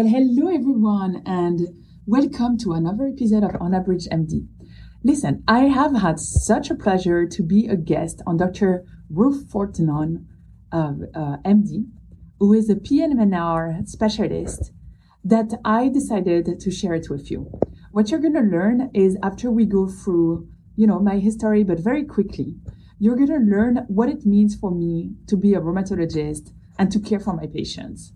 Well, hello everyone, and welcome to another episode of Unabridged MD. Listen, I have had such a pleasure to be a guest on Dr. Ruth Thornton, uh, uh, MD, who is a PM&R specialist that I decided to share it with you. What you're going to learn is after we go through, you know, my history, but very quickly, you're going to learn what it means for me to be a rheumatologist and to care for my patients.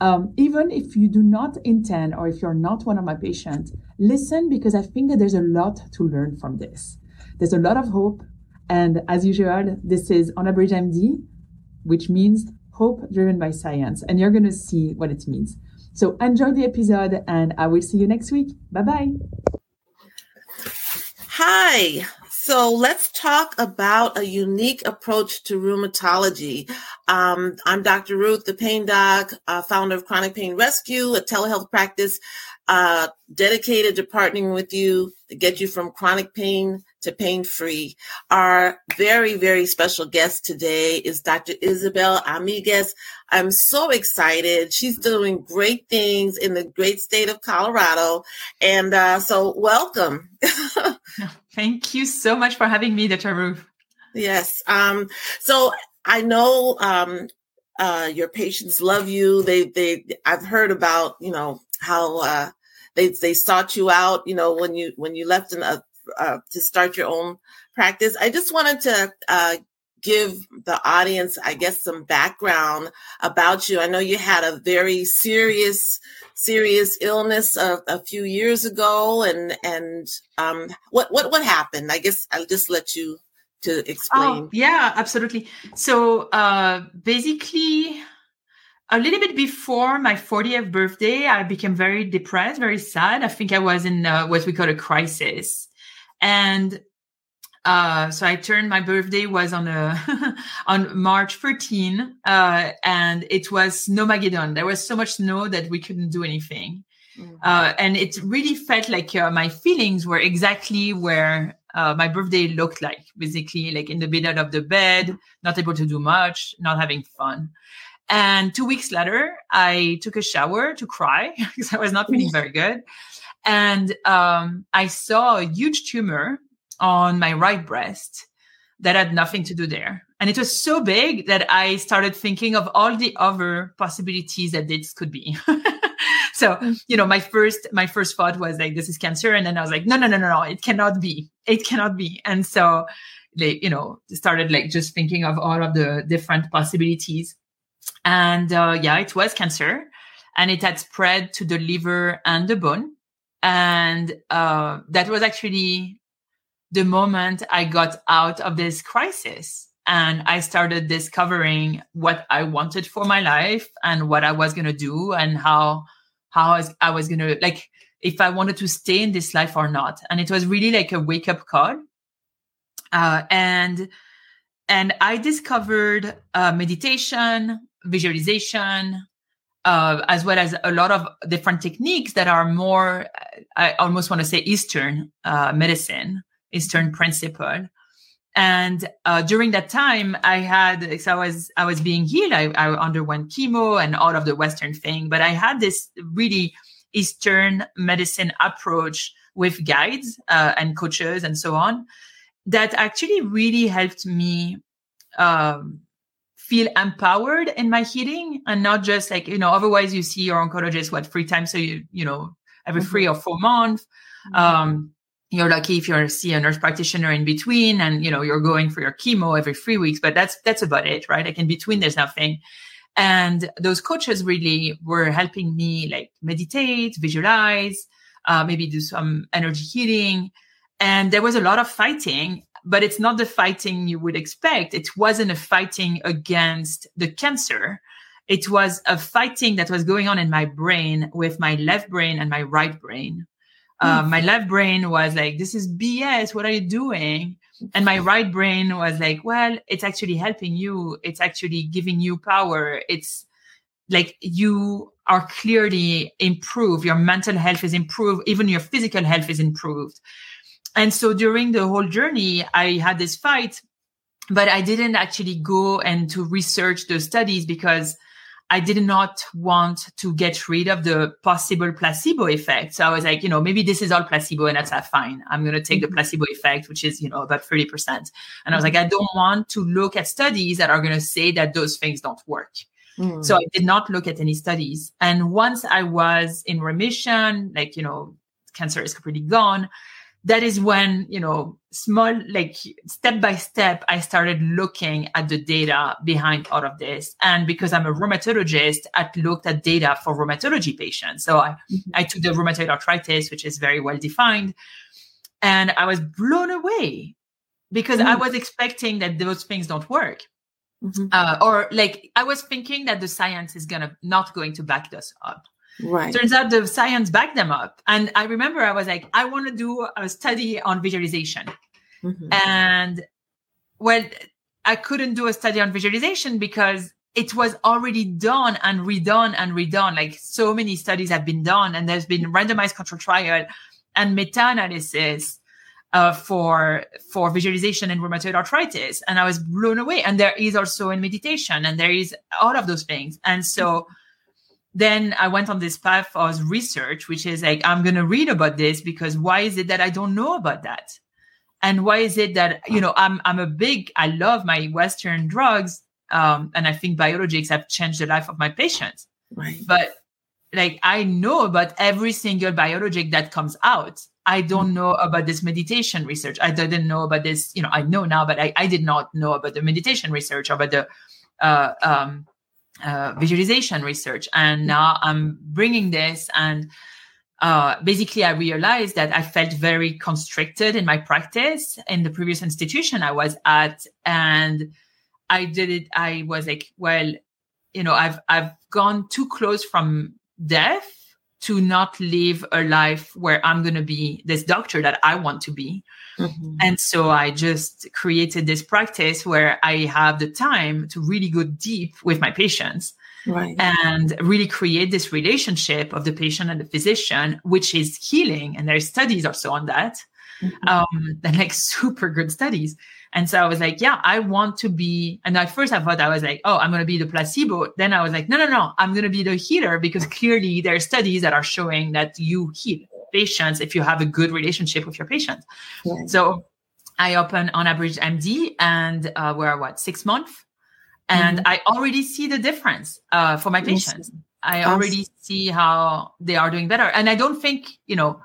Um, even if you do not intend or if you're not one of my patients, listen because I think that there's a lot to learn from this. There's a lot of hope. And as usual, this is on Unabridged MD, which means hope driven by science. And you're going to see what it means. So enjoy the episode and I will see you next week. Bye bye. Hi. So let's talk about a unique approach to rheumatology. Um, I'm Dr. Ruth, the pain doc, uh, founder of Chronic Pain Rescue, a telehealth practice uh, dedicated to partnering with you to get you from chronic pain to pain free. Our very, very special guest today is Dr. Isabel Amigues. I'm so excited. She's doing great things in the great state of Colorado. And uh, so, welcome. Thank you so much for having me, Dr. Ruth. Yes. Um, so, I know um, uh, your patients love you. They, they, I've heard about, you know, how uh, they they sought you out. You know, when you when you left in a, uh, to start your own practice. I just wanted to uh, give the audience, I guess, some background about you. I know you had a very serious, serious illness a, a few years ago, and and um, what what what happened? I guess I'll just let you to explain. Oh, yeah, absolutely. So uh, basically, a little bit before my 40th birthday, I became very depressed, very sad. I think I was in uh, what we call a crisis. And uh, so I turned my birthday was on a on March 13, uh, and it was Snowmageddon. There was so much snow that we couldn't do anything, mm-hmm. uh, and it really felt like uh, my feelings were exactly where uh, my birthday looked like. Basically, like in the middle of the bed, not able to do much, not having fun. And two weeks later, I took a shower to cry because I was not feeling very good. And um, I saw a huge tumor on my right breast that had nothing to do there. And it was so big that I started thinking of all the other possibilities that this could be. so, mm. you know, my first my first thought was like, this is cancer. And then I was like, no, no, no, no, no, it cannot be. It cannot be. And so like, you know, started like just thinking of all of the different possibilities. And uh, yeah, it was cancer and it had spread to the liver and the bone. And uh, that was actually the moment I got out of this crisis and I started discovering what I wanted for my life and what I was going to do and how, how I was, was going to like, if I wanted to stay in this life or not. And it was really like a wake up call. Uh, and, and I discovered uh, meditation, visualization, uh, as well as a lot of different techniques that are more, I almost want to say Eastern uh, medicine, Eastern principle. And uh, during that time, I had, so I was, I was being healed. I, I underwent chemo and all of the Western thing, but I had this really Eastern medicine approach with guides uh, and coaches and so on that actually really helped me um, feel empowered in my healing and not just like, you know, otherwise you see your oncologist, what, three times so you, you know, every mm-hmm. three or four months. Mm-hmm. Um, you're lucky if you see a nurse practitioner in between and, you know, you're going for your chemo every three weeks, but that's, that's about it, right? Like in between, there's nothing. And those coaches really were helping me like meditate, visualize, uh, maybe do some energy healing. And there was a lot of fighting but it's not the fighting you would expect. It wasn't a fighting against the cancer. It was a fighting that was going on in my brain with my left brain and my right brain. Uh, hmm. my left brain was like, this is BS. What are you doing? And my right brain was like, well, it's actually helping you. It's actually giving you power. It's like you are clearly improved. Your mental health is improved. Even your physical health is improved and so during the whole journey, I had this fight, but I didn't actually go and to research the studies because I did not want to get rid of the possible placebo effect. So I was like, you know, maybe this is all placebo and that's fine. I'm going to take mm-hmm. the placebo effect, which is, you know, about 30%. And I was like, I don't want to look at studies that are going to say that those things don't work. Mm. So I did not look at any studies. And once I was in remission, like, you know, cancer is completely gone, that is when you know small like step by step i started looking at the data behind all of this and because i'm a rheumatologist i looked at data for rheumatology patients so i, mm-hmm. I took the rheumatoid arthritis which is very well defined and i was blown away because mm-hmm. i was expecting that those things don't work mm-hmm. uh, or like i was thinking that the science is gonna not going to back us up Right. Turns out the science backed them up. And I remember I was like, I want to do a study on visualization. Mm-hmm. And well, I couldn't do a study on visualization because it was already done and redone and redone. Like so many studies have been done, and there's been randomized control trial and meta-analysis uh, for for visualization in rheumatoid arthritis, and I was blown away. And there is also in meditation, and there is all of those things. And so then I went on this path of research, which is like, I'm going to read about this because why is it that I don't know about that? And why is it that, you know, I'm, I'm a big, I love my Western drugs. Um, and I think biologics have changed the life of my patients. Right. But like, I know about every single biologic that comes out. I don't know about this meditation research. I didn't know about this, you know, I know now, but I, I did not know about the meditation research or about the, uh, um, uh, visualization research. And now I'm bringing this and uh, basically I realized that I felt very constricted in my practice in the previous institution I was at. And I did it. I was like, well, you know, I've, I've gone too close from death to not live a life where I'm going to be this doctor that I want to be. Mm-hmm. And so I just created this practice where I have the time to really go deep with my patients. Right. And really create this relationship of the patient and the physician, which is healing. And there's studies also on that. Um, and like super good studies. And so I was like, yeah, I want to be. And at first I thought I was like, oh, I'm going to be the placebo. Then I was like, no, no, no, I'm going to be the healer because clearly there are studies that are showing that you heal patients if you have a good relationship with your patients. Right. So I open Unabridged MD and uh, we're what, six months? And mm-hmm. I already see the difference uh, for my patients. Yes. I already see how they are doing better. And I don't think, you know,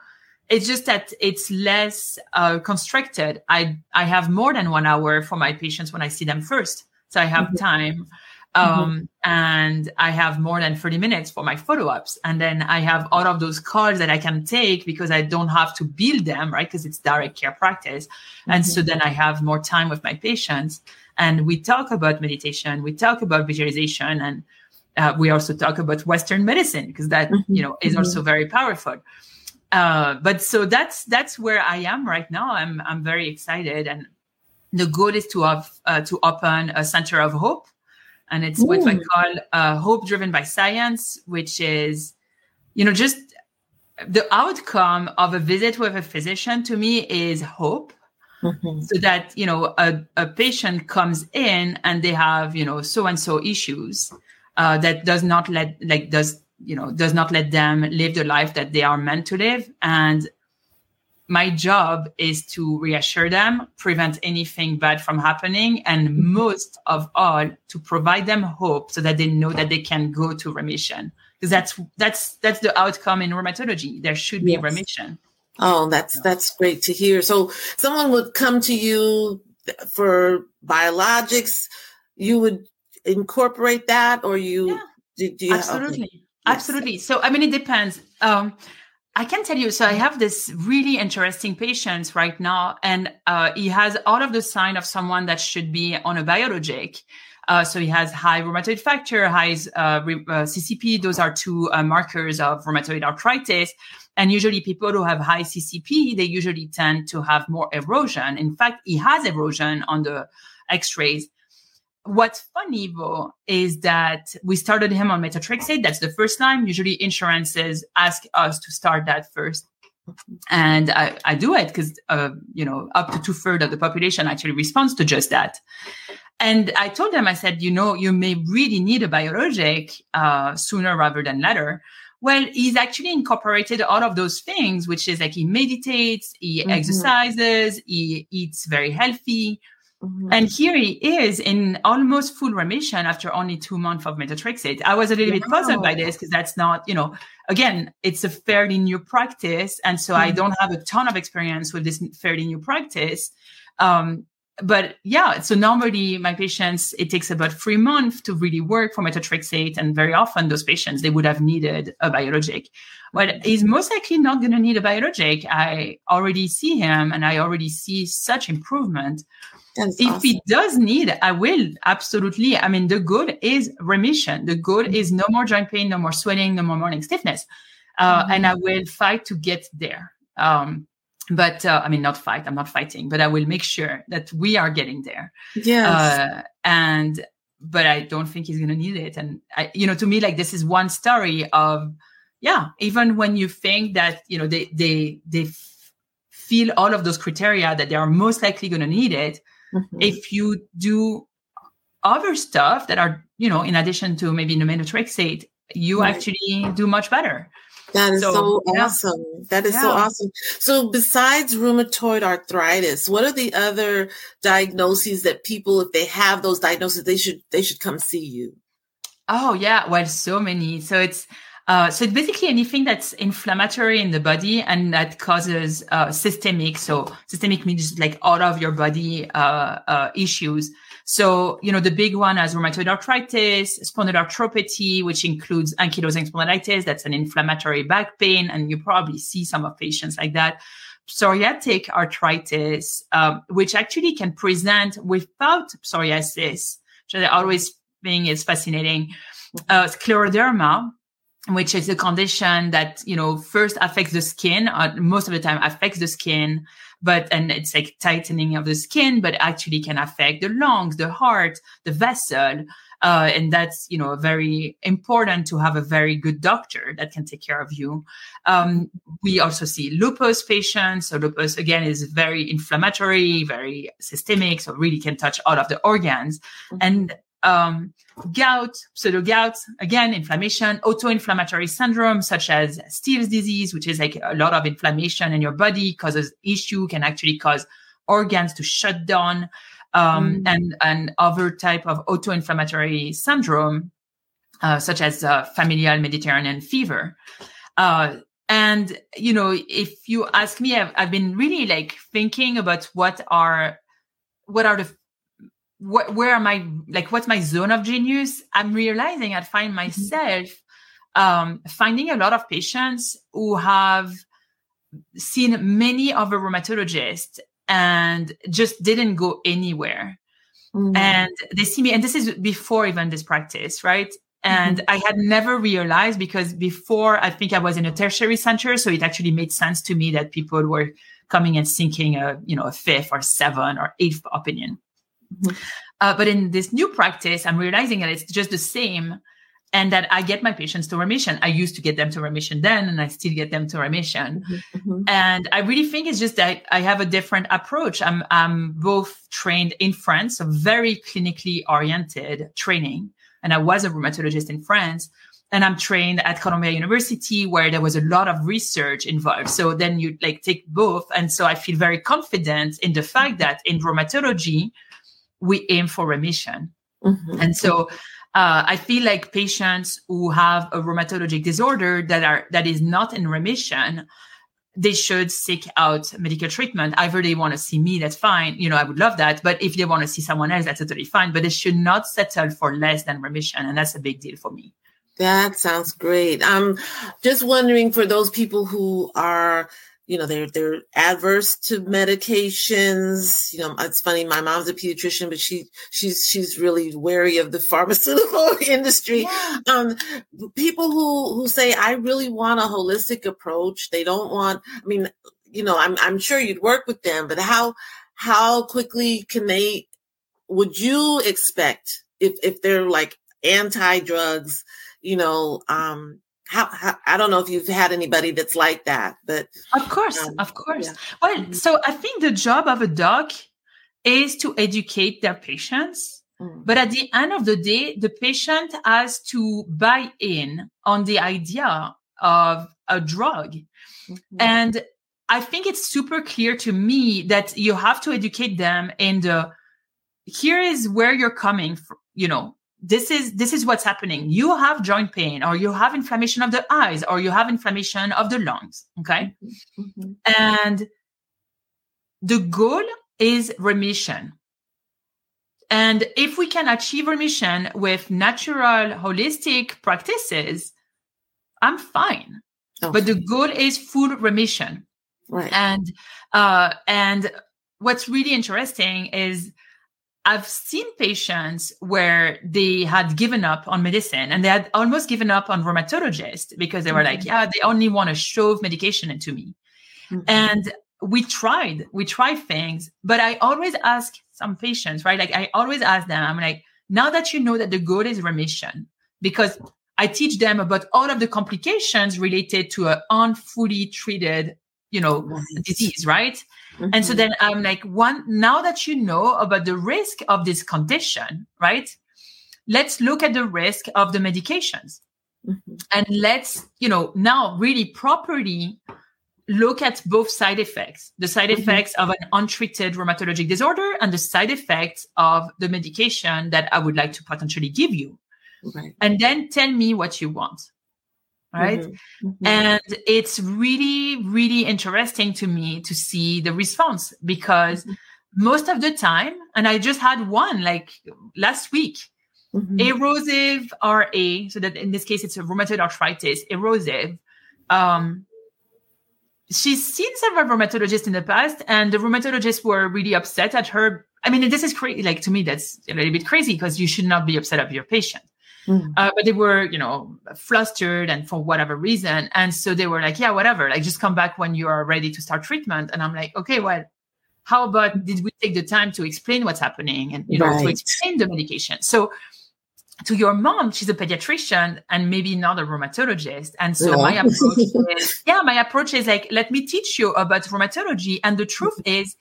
it's just that it's less uh, constricted. I I have more than one hour for my patients when I see them first, so I have mm-hmm. time, mm-hmm. um, mm-hmm. and I have more than thirty minutes for my follow ups, and then I have all of those calls that I can take because I don't have to build them, right? Because it's direct care practice, mm-hmm. and so then I have more time with my patients, and we talk about meditation, we talk about visualization, and uh, we also talk about Western medicine because that mm-hmm. you know is mm-hmm. also very powerful uh, but so that's that's where I am right now. I'm I'm very excited, and the goal is to have uh, to open a center of hope, and it's Ooh. what I call uh, hope driven by science, which is, you know, just the outcome of a visit with a physician to me is hope. Mm-hmm. So that you know a, a patient comes in and they have you know so and so issues uh, that does not let like does you know does not let them live the life that they are meant to live. And my job is to reassure them prevent anything bad from happening and most of all to provide them hope so that they know that they can go to remission. Because that's that's that's the outcome in rheumatology. There should be yes. remission. Oh that's that's great to hear. So someone would come to you for biologics. You would incorporate that or you yeah, do, do you absolutely okay. Absolutely. So, I mean, it depends. Um, I can tell you. So, I have this really interesting patient right now, and uh, he has all of the sign of someone that should be on a biologic. Uh, so he has high rheumatoid factor, high uh, uh CCP. Those are two uh, markers of rheumatoid arthritis. And usually, people who have high CCP, they usually tend to have more erosion. In fact, he has erosion on the X-rays what's funny though is that we started him on methotrexate. That's the first time. Usually insurances ask us to start that first. And I, I do it because, uh, you know, up to two thirds of the population actually responds to just that. and I told them, I said, you know, you may really need a biologic uh, sooner rather than later. Well, he's actually incorporated all of those things, which is like he meditates, he mm-hmm. exercises, he eats very healthy. Mm-hmm. And here he is in almost full remission after only two months of methotrexate. I was a little wow. bit puzzled by this because that's not, you know, again, it's a fairly new practice. And so mm-hmm. I don't have a ton of experience with this fairly new practice. Um, but yeah, so normally my patients, it takes about three months to really work for methotrexate. And very often those patients, they would have needed a biologic. But he's most likely not going to need a biologic. I already see him and I already see such improvement. That's if awesome. he does need, I will absolutely. I mean, the goal is remission. The goal mm-hmm. is no more joint pain, no more swelling, no more morning stiffness. Uh, mm-hmm. And I will fight to get there. Um, but uh, I mean, not fight. I'm not fighting, but I will make sure that we are getting there. Yes. Uh, and but I don't think he's going to need it. And I, you know, to me, like this is one story of, yeah, even when you think that you know they they they f- feel all of those criteria that they are most likely going to need it, mm-hmm. if you do other stuff that are you know in addition to maybe the methotrexate, you right. actually do much better. That is so, so yeah. awesome. That is yeah. so awesome. So besides rheumatoid arthritis, what are the other diagnoses that people, if they have those diagnoses, they should they should come see you? Oh yeah, well, so many. So it's uh, so it's basically anything that's inflammatory in the body and that causes uh, systemic. So systemic means like all of your body uh, uh issues. So, you know, the big one is rheumatoid arthritis, spondyloarthropathy, which includes ankylosing spondylitis. That's an inflammatory back pain. And you probably see some of patients like that. Psoriatic arthritis, um, which actually can present without psoriasis, which I always think is fascinating. Uh, scleroderma, which is a condition that you know first affects the skin uh, most of the time affects the skin but and it's like tightening of the skin but actually can affect the lungs the heart the vessel uh, and that's you know very important to have a very good doctor that can take care of you. Um, we also see lupus patients. So lupus again is very inflammatory very systemic so really can touch all of the organs. Mm-hmm. and um, gout, pseudo gout, again, inflammation, auto-inflammatory syndrome, such as Still's disease, which is like a lot of inflammation in your body causes issue, can actually cause organs to shut down, um, mm. and, and other type of auto-inflammatory syndrome, uh, such as uh, familial Mediterranean fever. Uh, and, you know, if you ask me, I've, I've been really like thinking about what are, what are the wh- where am I like what's my zone of genius? I'm realizing I find mm-hmm. myself um, finding a lot of patients who have seen many other rheumatologists and just didn't go anywhere. Mm-hmm. And they see me, and this is before even this practice, right? And mm-hmm. I had never realized because before I think I was in a tertiary center, so it actually made sense to me that people were coming and seeking a you know a fifth or seven or eighth opinion. Mm-hmm. Uh, but in this new practice, I'm realizing that it's just the same and that I get my patients to remission. I used to get them to remission then, and I still get them to remission. Mm-hmm, mm-hmm. And I really think it's just that I have a different approach. I'm, I'm both trained in France, so very clinically oriented training. And I was a rheumatologist in France. And I'm trained at Columbia University where there was a lot of research involved. So then you like take both. And so I feel very confident in the fact mm-hmm. that in rheumatology, we aim for remission. Mm-hmm. And so uh, I feel like patients who have a rheumatologic disorder that are that is not in remission, they should seek out medical treatment. Either they want to see me, that's fine. You know, I would love that. But if they want to see someone else, that's totally fine. But they should not settle for less than remission, and that's a big deal for me. That sounds great. I'm just wondering for those people who are you know they're they're adverse to medications you know it's funny my mom's a pediatrician but she she's she's really wary of the pharmaceutical industry yeah. um people who who say i really want a holistic approach they don't want i mean you know i'm i'm sure you'd work with them but how how quickly can they would you expect if if they're like anti drugs you know um how, how, I don't know if you've had anybody that's like that, but of course, um, of course. Yeah. Well, mm-hmm. so I think the job of a doc is to educate their patients Mm. But at the end of the day, the patient has to buy in on the idea of a drug. Mm-hmm. And I think it's super clear to me that you have to educate them in the here is where you're coming from, you know, this is this is what's happening. You have joint pain or you have inflammation of the eyes or you have inflammation of the lungs, okay? Mm-hmm. mm-hmm. And the goal is remission. And if we can achieve remission with natural holistic practices, I'm fine. Okay. But the goal is full remission. Right. And uh, and what's really interesting is I've seen patients where they had given up on medicine and they had almost given up on rheumatologists because they were mm-hmm. like, yeah, they only want to shove medication into me. Mm-hmm. And we tried, we tried things, but I always ask some patients, right? Like I always ask them, I'm like, now that you know that the goal is remission, because I teach them about all of the complications related to an unfully treated, you know, right. disease, right? Mm-hmm. And so mm-hmm. then I'm like, one, now that you know about the risk of this condition, right? Let's look at the risk of the medications. Mm-hmm. And let's, you know, now really properly look at both side effects the side mm-hmm. effects of an untreated rheumatologic disorder and the side effects of the medication that I would like to potentially give you. Right. And then tell me what you want. Right. Mm-hmm. Mm-hmm. And it's really, really interesting to me to see the response because mm-hmm. most of the time, and I just had one like last week, mm-hmm. erosive RA. So that in this case, it's a rheumatoid arthritis, erosive. Um, she's seen several rheumatologists in the past, and the rheumatologists were really upset at her. I mean, this is crazy. Like to me, that's a little bit crazy because you should not be upset of your patient. Mm. Uh, but they were, you know, flustered and for whatever reason. And so they were like, yeah, whatever, like just come back when you are ready to start treatment. And I'm like, okay, well, how about did we take the time to explain what's happening and, you know, right. to explain the medication? So to your mom, she's a pediatrician and maybe not a rheumatologist. And so yeah. my approach is, yeah, my approach is like, let me teach you about rheumatology. And the truth is,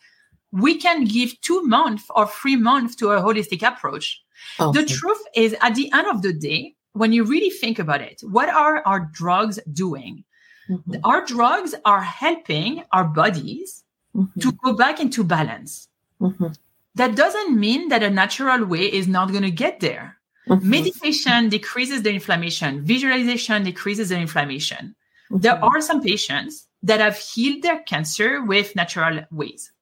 we can give two months or three months to a holistic approach. Okay. The truth is, at the end of the day, when you really think about it, what are our drugs doing? Mm-hmm. Our drugs are helping our bodies mm-hmm. to go back into balance. Mm-hmm. That doesn't mean that a natural way is not going to get there Mm-hmm. Meditation decreases the inflammation. Visualization decreases the inflammation. Mm-hmm. There are some patients that have healed their cancer with natural ways.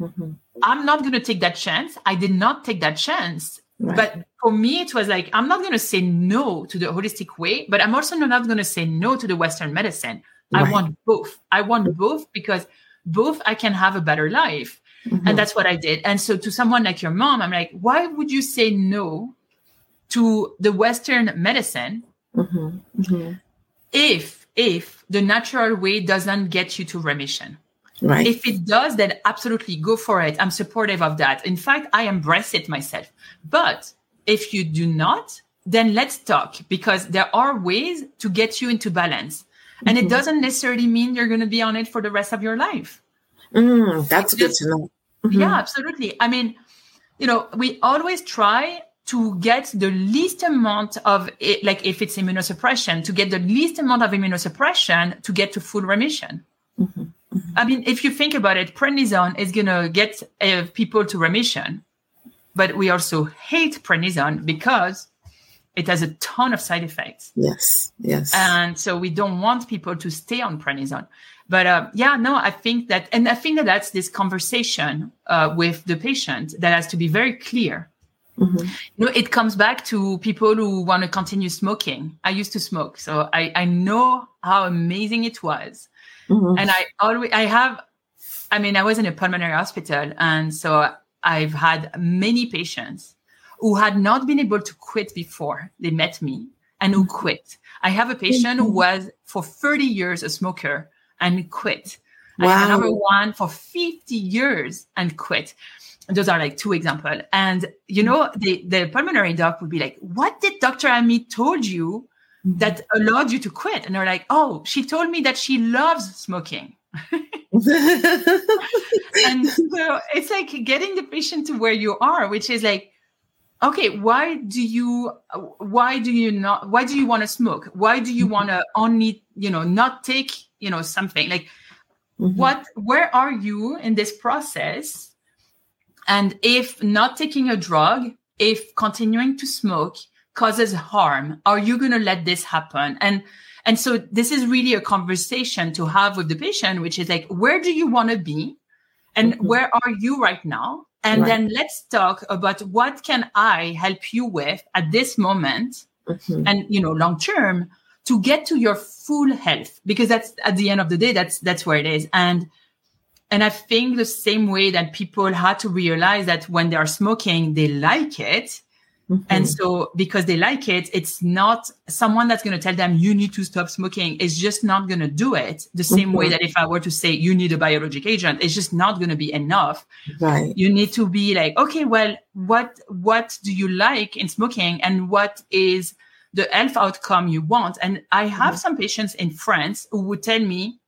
Mm-hmm. I'm not going to take that chance. I did not take that chance. Right. But for me, it was like, I'm not going to say no to the holistic way, but I'm also not going to say no to the Western medicine. Right. I want both. I want both because both I can have a better life. Mm-hmm. And that's what I did. And so to someone like your mom, I'm like, why would you say no to the Western medicine mm-hmm. Mm-hmm. if if the natural way doesn't get you to remission. Right. If it does, then absolutely go for it. I'm supportive of that. In fact, I embrace it myself. But if you do not, then let's talk because there are ways to get you into balance. And mm-hmm. it doesn't necessarily mean you're going to be on it for the rest of your life. Mm, that's good to know. Mm-hmm. Yeah, absolutely. I mean, you know, we always try to get the least amount of it, like if it's immunosuppression, to get the least amount of immunosuppression to get to full remission. Mm-hmm. I mean, if you think about it, prednisone is going to get uh, people to remission, but we also hate prednisone because it has a ton of side effects. Yes, yes. And so we don't want people to stay on prednisone. But uh, yeah, no, I think that, and I think that that's this conversation uh, with the patient that has to be very clear Mm-hmm. You know, it comes back to people who want to continue smoking. I used to smoke, so I, I know how amazing it was. Mm-hmm. And I always, I have, I mean, I was in a pulmonary hospital, and so I've had many patients who had not been able to quit before they met me and who quit. I have a patient who mm-hmm. was for 30 years a smoker and quit. Wow. I have another one for 50 years and quit those are like two examples. And you know, the, the pulmonary doc would be like, what did Dr. Amigues told you that allowed you to quit? And they're like, oh, she told me that she loves smoking. and so it's like getting the patient to where you are, which is like, okay why do you why do you not why do you want to smoke why do you mm-hmm. want to only you know not take you know something like mm-hmm. what where are you in this process and if not taking a drug if continuing to smoke causes harm are you going to let this happen and and so this is really a conversation to have with the patient which is like where do you want to be and mm-hmm. where are you right now and right. then let's talk about what can i help you with at this moment mm-hmm. and you know long term to get to your full health because that's at the end of the day that's that's where it is and and i think the same way that people had to realize that when they are smoking they like it Mm-hmm. And so because they like it, it's not someone that's going to tell them you need to stop smoking. It's just not going to do it the same mm-hmm. way that if I were to say you need a biologic agent, it's just not going to be enough. Right. You need to be like, okay, well, what, what do you like in smoking and what is the health outcome you want? And I have mm-hmm. some patients in France who would tell me,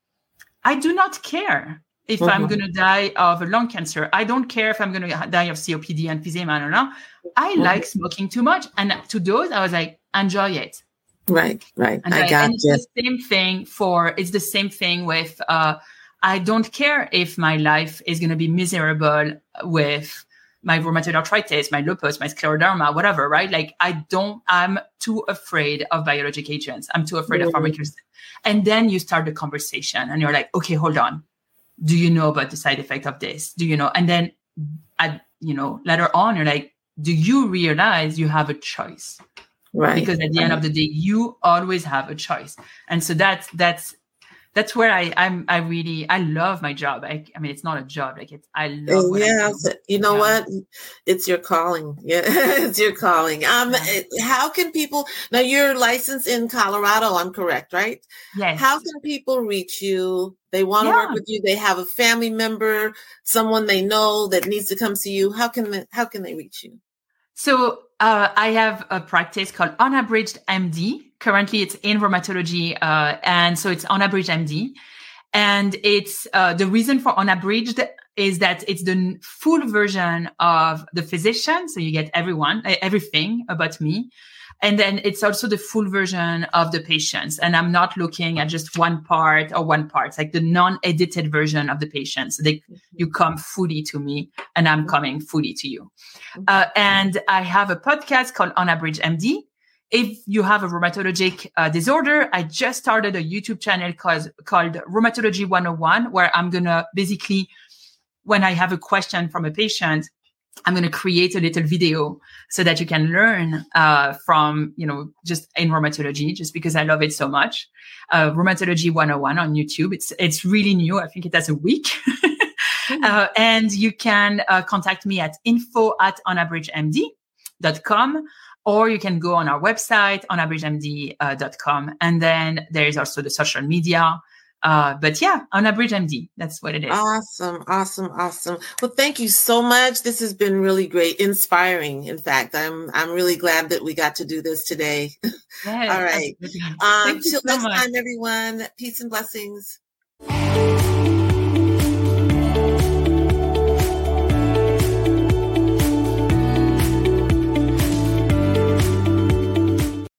I do not care if mm-hmm. I'm going to die of lung cancer. I don't care if I'm going to die of COPD, and emphysema, I don't know. I mm-hmm. like smoking too much. And to those, I was like, enjoy it. Right, right. And I, I got and it's you. the same thing for, it's the same thing with, uh, I don't care if my life is going to be miserable with my rheumatoid arthritis, my lupus, my scleroderma, whatever, right? Like I don't, I'm too afraid of biologic agents. I'm too afraid mm-hmm. of pharmaceuticals. And then you start the conversation and you're like, okay, hold on do you know about the side effect of this? Do you know? And then at, you know, later on, you're like, do you realize you have a choice? Right. Because at the end of the day, you always have a choice. And so that's, that's, that's where I I'm I really I love my job. I, I mean it's not a job like it's I love yeah you know yeah. what? It's your calling. Yeah it's your calling. Um yeah. how can people now you're licensed in Colorado I'm correct right? Yes. How can people reach you? They want to yeah. work with you they have a family member someone they know that needs to come see you. How can they, how can they reach you? So uh, I have a practice called Unabridged MD currently it's in rheumatology, uh, and so it's unabridged MD. And it's uh, the reason for unabridged is that it's the full version of the physician, so you get everyone, everything about me. And then it's also the full version of the patients. And I'm not looking at just one part or one part, it's like the non-edited version of the patients. So they, you come fully to me and I'm coming fully to you. Uh, and I have a podcast called Unabridged MD if you have a rheumatologic uh, disorder, I just started a YouTube channel called, called Rheumatology 101, where I'm going to basically, when I have a question from a patient, I'm going to create a little video so that you can learn uh, from, you know, just in rheumatology, just because I love it so much. Uh, rheumatology 101 on YouTube. It's, it's really new. I think it has a week. uh, and you can uh, contact me at info at unabridgedmd.com or you can go on our website on unabridgedmd.com. And then there is also the social media. Uh, but yeah, Unabridged MD, that's what it is. Awesome, awesome, awesome. Well, thank you so much. This has been really great, inspiring. In fact, I'm I'm really glad that we got to do this today. Yes, All right. Um, so next much. time, everyone. Peace and blessings.